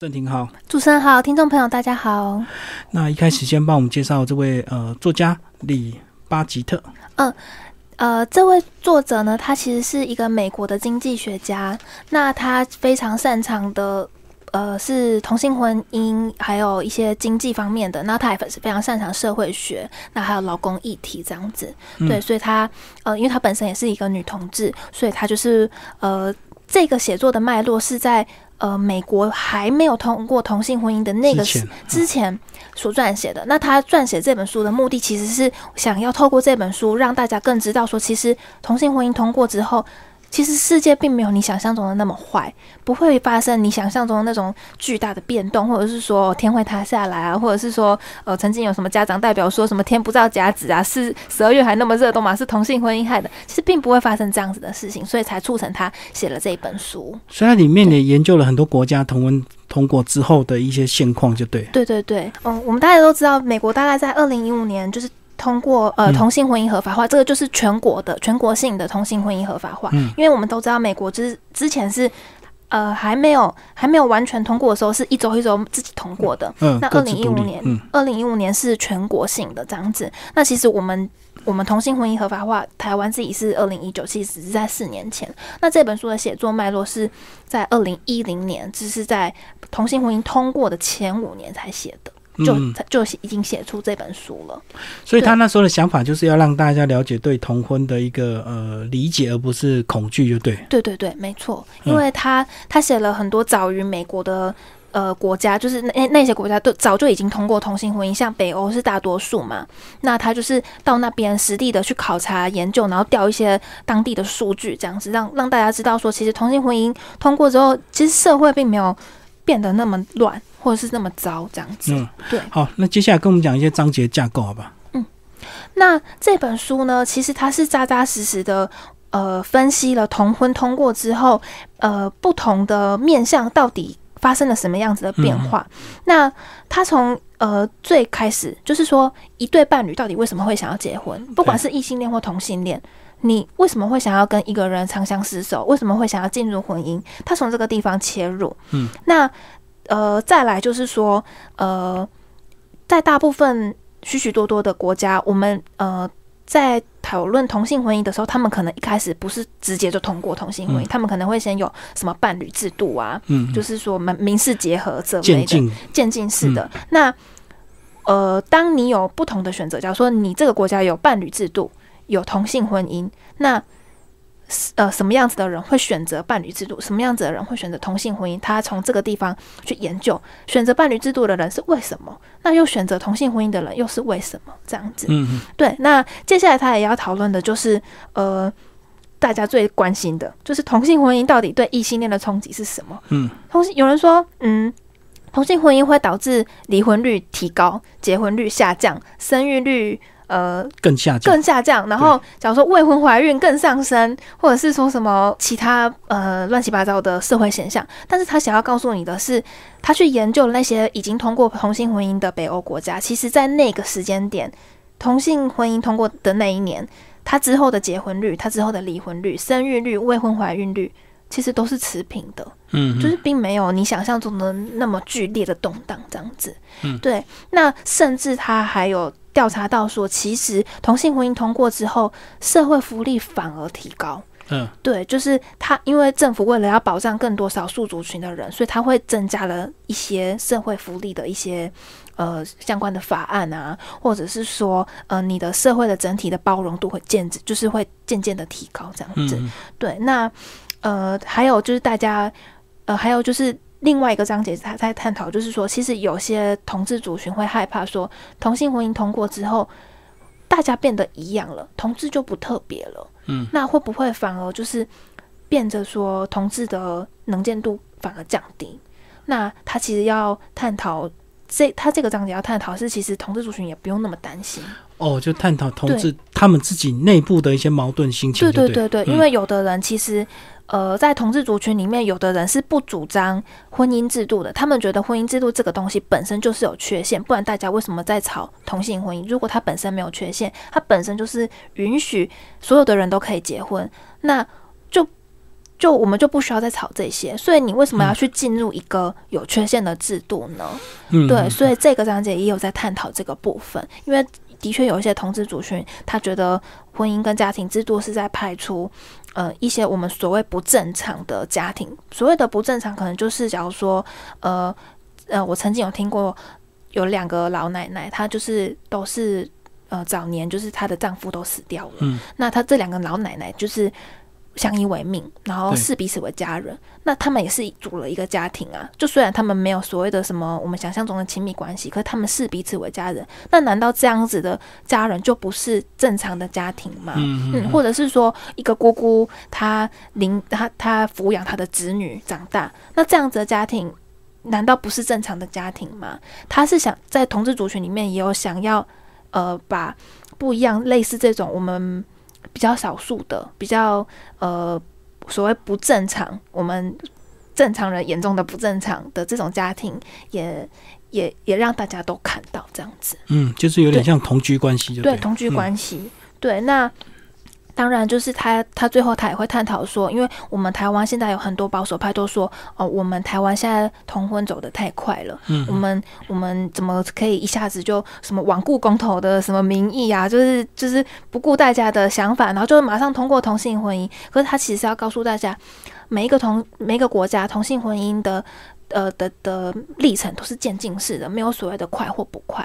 郑婷好，主持人好，听众朋友大家好。那一开始先帮我们介绍这位呃作家李巴吉特。嗯，呃，这位作者呢，他其实是一个美国的经济学家。那他非常擅长的呃是同性婚姻，还有一些经济方面的。那他也是非常擅长社会学，那还有劳工议题这样子。对，所以他呃，因为他本身也是一个女同志，所以他就是呃这个写作的脉络是在。呃，美国还没有通过同性婚姻的那个之前所撰写的，那他撰写这本书的目的，其实是想要透过这本书让大家更知道说，其实同性婚姻通过之后。其实世界并没有你想象中的那么坏，不会发生你想象中的那种巨大的变动，或者是说天会塌下来啊，或者是说呃曾经有什么家长代表说什么天不造甲子啊，是十二月还那么热，都嘛是同性婚姻害的。其实并不会发生这样子的事情，所以才促成他写了这一本书。所以它里面也研究了很多国家同婚通过之后的一些现况，就对。对对对，嗯，我们大家都知道，美国大概在二零一五年就是。通过呃同性婚姻合法化，这个就是全国的全国性的同性婚姻合法化。嗯，因为我们都知道，美国之之前是呃还没有还没有完全通过的时候，是一周一周自己通过的。嗯，那二零一五年，二零一五年是全国性的这样子。那其实我们我们同性婚姻合法化，台湾自己是二零一九，其实只是在四年前。那这本书的写作脉络是在二零一零年，只是在同性婚姻通过的前五年才写的。就就已经写出这本书了，所以他那时候的想法就是要让大家了解对同婚的一个呃理解，而不是恐惧，就对。对对对，没错，因为他他写了很多早于美国的呃国家，就是那那些国家都早就已经通过同性婚姻，像北欧是大多数嘛，那他就是到那边实地的去考察研究，然后调一些当地的数据，这样子让让大家知道说，其实同性婚姻通过之后，其实社会并没有变得那么乱。或者是那么糟这样子，嗯，对。好，那接下来跟我们讲一些章节架构，好吧？嗯，那这本书呢，其实它是扎扎实实的，呃，分析了同婚通过之后，呃，不同的面向到底发生了什么样子的变化。那他从呃最开始，就是说一对伴侣到底为什么会想要结婚？不管是异性恋或同性恋，你为什么会想要跟一个人长相厮守？为什么会想要进入婚姻？他从这个地方切入，嗯，那。呃，再来就是说，呃，在大部分许许多多的国家，我们呃在讨论同性婚姻的时候，他们可能一开始不是直接就通过同性婚姻，他们可能会先有什么伴侣制度啊，嗯，就是说民民事结合这类的渐进式的。那呃，当你有不同的选择，假如说你这个国家有伴侣制度，有同性婚姻，那呃，什么样子的人会选择伴侣制度？什么样子的人会选择同性婚姻？他从这个地方去研究，选择伴侣制度的人是为什么？那又选择同性婚姻的人又是为什么？这样子，嗯，对。那接下来他也要讨论的就是，呃，大家最关心的就是同性婚姻到底对异性恋的冲击是什么？嗯，同性有人说，嗯，同性婚姻会导致离婚率提高，结婚率下降，生育率。呃，更下降，更下降。然后，假如说未婚怀孕更上升，或者是说什么其他呃乱七八糟的社会现象。但是他想要告诉你的是，他去研究那些已经通过同性婚姻的北欧国家，其实在那个时间点，同性婚姻通过的那一年，他之后的结婚率、他之后的离婚率、生育率、未婚怀孕率，其实都是持平的。嗯，就是并没有你想象中的那么剧烈的动荡这样子。嗯，对。那甚至他还有。调查到说，其实同性婚姻通过之后，社会福利反而提高。嗯，对，就是他，因为政府为了要保障更多少数族群的人，所以他会增加了一些社会福利的一些呃相关的法案啊，或者是说，呃，你的社会的整体的包容度会渐就是会渐渐的提高这样子。对，那呃，还有就是大家，呃，还有就是。另外一个章节，他在探讨，就是说，其实有些同志族群会害怕说，同性婚姻通过之后，大家变得一样了，同志就不特别了。嗯，那会不会反而就是变着说，同志的能见度反而降低？那他其实要探讨这，他这个章节要探讨是，其实同志族群也不用那么担心。哦，就探讨同志他们自己内部的一些矛盾心情。对对对对，因为有的人其实。呃，在同志族群里面，有的人是不主张婚姻制度的，他们觉得婚姻制度这个东西本身就是有缺陷，不然大家为什么在吵同性婚姻？如果它本身没有缺陷，它本身就是允许所有的人都可以结婚，那就就我们就不需要再吵这些，所以你为什么要去进入一个有缺陷的制度呢？嗯，对，所以这个章节也有在探讨这个部分，因为的确有一些同志族群，他觉得婚姻跟家庭制度是在排除呃一些我们所谓不正常的家庭。所谓的不正常，可能就是假如说呃呃，我曾经有听过有两个老奶奶，她就是都是呃早年就是她的丈夫都死掉了，嗯那她这两个老奶奶就是。相依为命，然后视彼此为家人。那他们也是组了一个家庭啊。就虽然他们没有所谓的什么我们想象中的亲密关系，可是他们视彼此为家人。那难道这样子的家人就不是正常的家庭吗？嗯嗯，或者是说一个姑姑她领她她抚养她的子女长大，那这样子的家庭难道不是正常的家庭吗？他是想在同志族群里面也有想要呃把不一样类似这种我们比较少数的比较呃所谓不正常我们正常人眼中的不正常的这种家庭也。也也让大家都看到这样子，嗯，就是有点像同居关系，就对同居嗯关系，对那。当然，就是他，他最后他也会探讨说，因为我们台湾现在有很多保守派都说，哦，我们台湾现在同婚走得太快了，嗯我们我们怎么可以一下子就什么罔顾公投的什么民意啊，就是就是不顾大家的想法，然后就马上通过同性婚姻。可是他其实是要告诉大家，每一个同每一个国家同性婚姻的呃的的历程都是渐进式的，没有所谓的快或不快，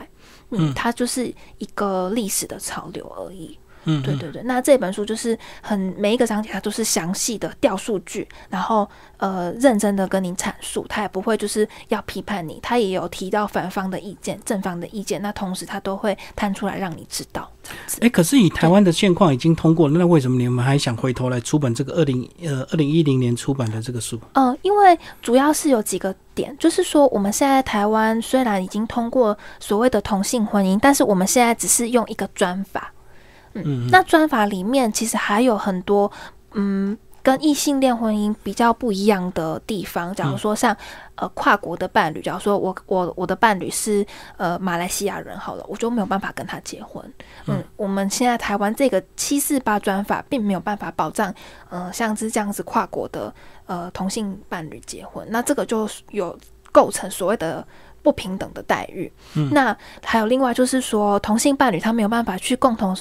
嗯，嗯它就是一个历史的潮流而已。嗯，对对对，那这本书就是很每一个章节它都是详细的调数据，然后呃认真的跟你阐述，他也不会就是要批判你，他也有提到反方的意见、正方的意见，那同时他都会摊出来让你知道这样子。哎，可是以台湾的现况已经通过了，那为什么你们还想回头来出版这个二零呃二零一零年出版的这个书？嗯，因为主要是有几个点，就是说我们现在台湾虽然已经通过所谓的同性婚姻，但是我们现在只是用一个专法。嗯，那专法里面其实还有很多，嗯，跟异性恋婚姻比较不一样的地方。假如说像、呃跨国的伴侣，假如说我我我的伴侣是呃马来西亚人，好了，我就没有办法跟他结婚。嗯，我们现在台湾这个七四八专法并没有办法保障，呃，像是这样子跨国的呃同性伴侣结婚，那这个就有构成所谓的。不平等的待遇。嗯那还有另外就是说，同性伴侣他没有办法去共同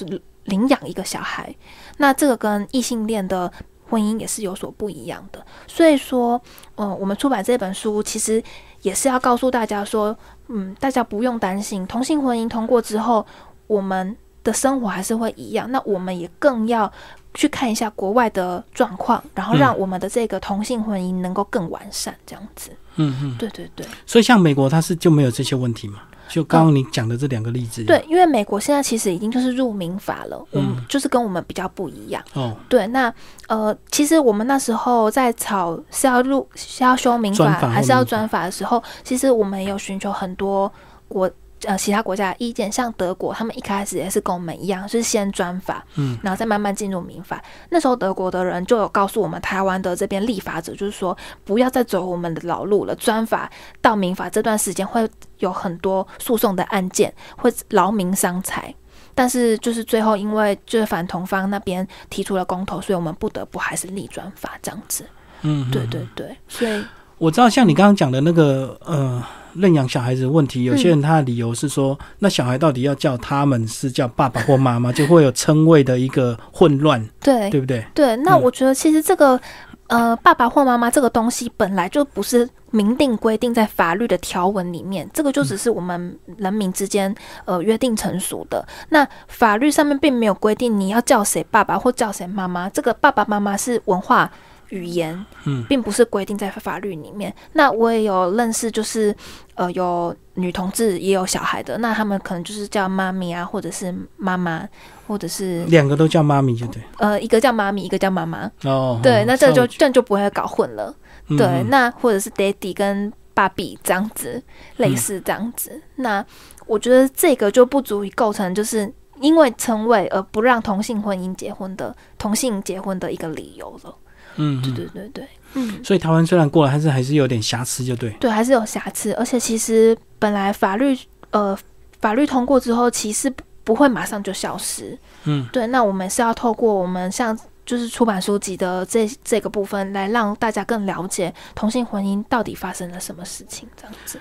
领养一个小孩，那这个跟异性恋的婚姻也是有所不一样的。所以说，嗯、我们出版这本书其实也是要告诉大家说，嗯，大家不用担心，同性婚姻通过之后，我们的生活还是会一样。那我们也更要去看一下国外的状况，然后让我们的这个同性婚姻能够更完善，这样子。嗯嗯，对对对。所以像美国它是就没有这些问题嘛？就刚刚你讲的这两个例子，对，因为美国现在其实已经就是入民法了，我们嗯就是跟我们比较不一样。哦，对，那呃，其实我们那时候在吵是要入是要修民法法还是要专法的时候，其实我们有寻求很多国呃其他国家的意见，像德国，他们一开始也是跟我们一样，就是先专法，嗯，然后再慢慢进入民法。那时候德国的人就有告诉我们台湾的这边立法者，就是说不要再走我们的老路了，专法到民法这段时间会有很多诉讼的案件，会劳民伤财。但是就是最后因为就是反同方那边提出了公投，所以我们不得不还是立专法这样子。嗯，对对对，所以我知道，像你刚刚讲的那个呃认养小孩子的问题，有些人他的理由是说，那小孩到底要叫他们是叫爸爸或妈妈，就会有称谓的一个混乱，对对不对？对，那嗯我觉得其实这个、呃，爸爸或妈妈这个东西本来就不是明定规定在法律的条文里面，这个就只是我们人民之间呃约定成熟的。那法律上面并没有规定你要叫谁爸爸或叫谁妈妈，这个爸爸妈妈是文化。语言，嗯并不是规定在法律里面。那我也有认识，就是呃，有女同志也有小孩的，那他们可能就是叫妈咪啊，或者是妈妈，或者是两个都叫妈咪，就对。呃，一个叫妈咪，一个叫妈妈。哦，对，哦那这就这样就不会搞混了。对，那或者是 daddy 跟爸比这样子，类似这样子。那我觉得这个就不足以构成就是因为称谓而不让同性婚姻结婚的同性结婚的一个理由了。嗯，对嗯对对对，嗯，所以台湾虽然过了，但是还是有点瑕疵，就对。对，还是有瑕疵。而且其实本来法律呃法律通过之后，歧视不不会马上就消失。嗯，对，那我们是要透过我们像就是出版书籍的这这个部分，来让大家更了解同性婚姻到底发生了什么事情，这样子。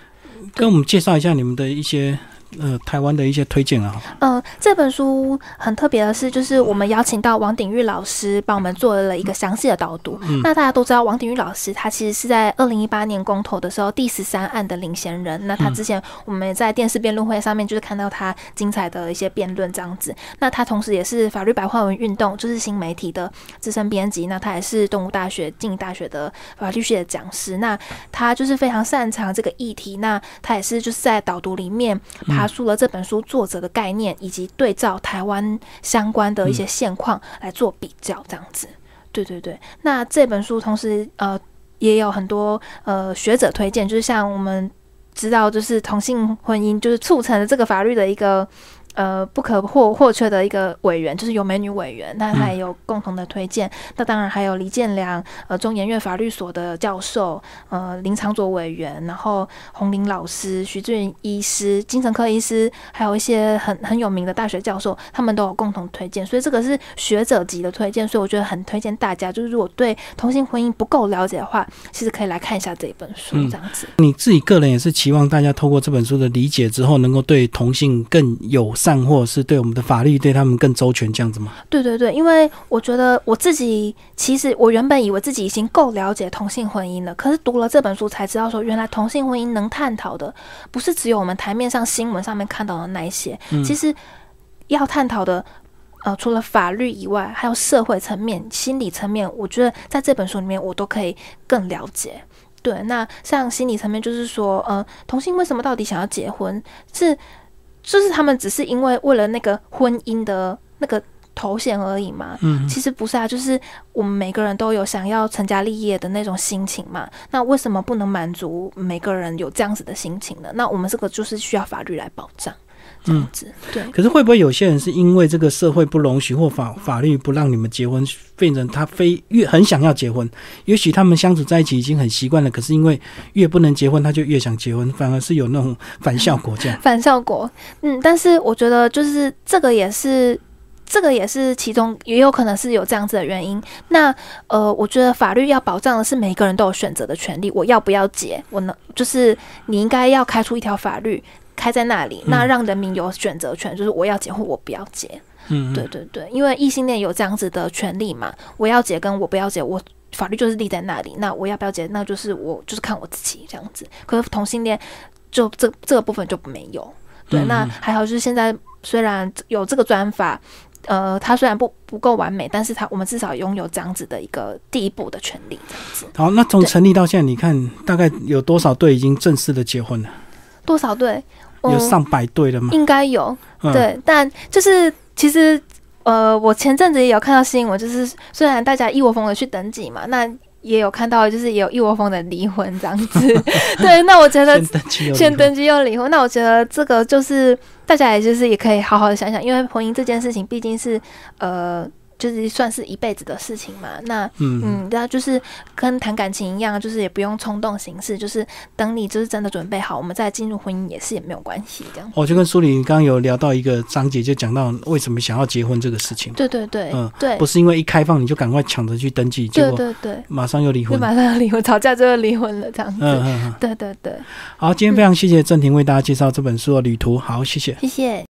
跟我们介绍一下你们的一些。呃，台湾的一些推荐啊。嗯，这本书很特别的是，就是我们邀请到王鼎玉老师帮我们做了一个详细的导读。那大家都知道，王鼎玉老师他其实是在二零一八年公投的时候第十三案的领衔人。那他之前我们也在电视辩论会上面就是看到他精彩的一些辩论这样子。那他同时也是法律白话文运动就是新媒体的资深编辑。那他也是动物大学、静宜大学的法律系的讲师。那他就是非常擅长这个议题。那他也是就是在导读里面。爬出了这本书作者的概念，以及对照台湾相关的一些现况来做比较，这样子。对对对，那这本书同时呃也有很多呃学者推荐，就是像我们知道，就是同性婚姻就是促成了这个法律的一个。呃，不可或或缺的一个委员就是有美女委员，那他也有共同的推荐。那当然还有李建良，呃，中研院法律所的教授，呃，林长佐委员，然后洪林老师、徐志云医师、精神科医师，还有一些很很有名的大学教授，他们都有共同推荐。所以这个是学者级的推荐，所以我觉得很推荐大家，就是如果对同性婚姻不够了解的话，其实可以来看一下这一本书，这样子。你自己个人也是期望大家透过这本书的理解之后，能够对同性更有。善，或者是对我们的法律对他们更周全，这样子吗？对对对，因为我觉得我自己其实我原本以为自己已经够了解同性婚姻了，可是读了这本书才知道，说原来同性婚姻能探讨的不是只有我们台面上新闻上面看到的那一些，其实要探讨的呃，除了法律以外，还有社会层面、心理层面，我觉得在这本书里面我都可以更了解。对，那像心理层面，就是说呃，同性为什么到底想要结婚是？就是他们只是因为为了那个婚姻的那个头衔而已嘛，嗯，其实不是啊，就是我们每个人都有想要成家立业的那种心情嘛，那为什么不能满足每个人有这样子的心情呢？那我们这个就是需要法律来保障。这样子，对。可是会不会有些人是因为这个社会不容许或法法律不让你们结婚，变成他非越很想要结婚？也许他们相处在一起已经很习惯了，可是因为越不能结婚，他就越想结婚，反而是有那种反效果这样。反效果，嗯。但是我觉得就是这个也是。这个也是其中，也有可能是有这样子的原因。那呃，我觉得法律要保障的是每个人都有选择的权利。我要不要结？我能就是你应该要开出一条法律，开在那里，那让人民有选择权，就是我要结或我不要结。嗯，对对对，因为异性恋有这样子的权利嘛。我要结跟我不要结，我法律就是立在那里。那我要不要结？那就是我就是看我自己这样子。可是同性恋就这这个部分就没有。对，那还好就是现在虽然有这个专法。呃，他虽然不不够完美，但是他我们至少拥有这样子的一个第一步的权利，这样子。好，那从成立到现在，你看大概有多少对已经正式的结婚了？多少对？有上百对了吗？应该有，对。但就是其实，呃，我前阵子也有看到新闻，就是虽然大家一窝蜂的去登记嘛，那也有看到就是也有一窝蜂的离婚这样子。对，那我觉得先登记又离婚，那我觉得这个就是。大家也就是也可以好好的想想，因为婚姻这件事情毕竟是呃。就是算是一辈子的事情嘛，那嗯嗯，那就是跟谈感情一样，就是也不用冲动行事，就是等你就是真的准备好，我们再进入婚姻也是也没有关系这样。我就跟苏玲刚刚有聊到一个章节，就讲到为什么想要结婚这个事情。对对对，嗯对，不是因为一开放你就赶快抢着去登记，对对对，马上又离婚，马上要离婚，吵架就要离婚了这样子。嗯嗯嗯，对对对。好，今天非常谢谢郑婷为大家介绍这本书的旅途，好，谢谢，谢谢。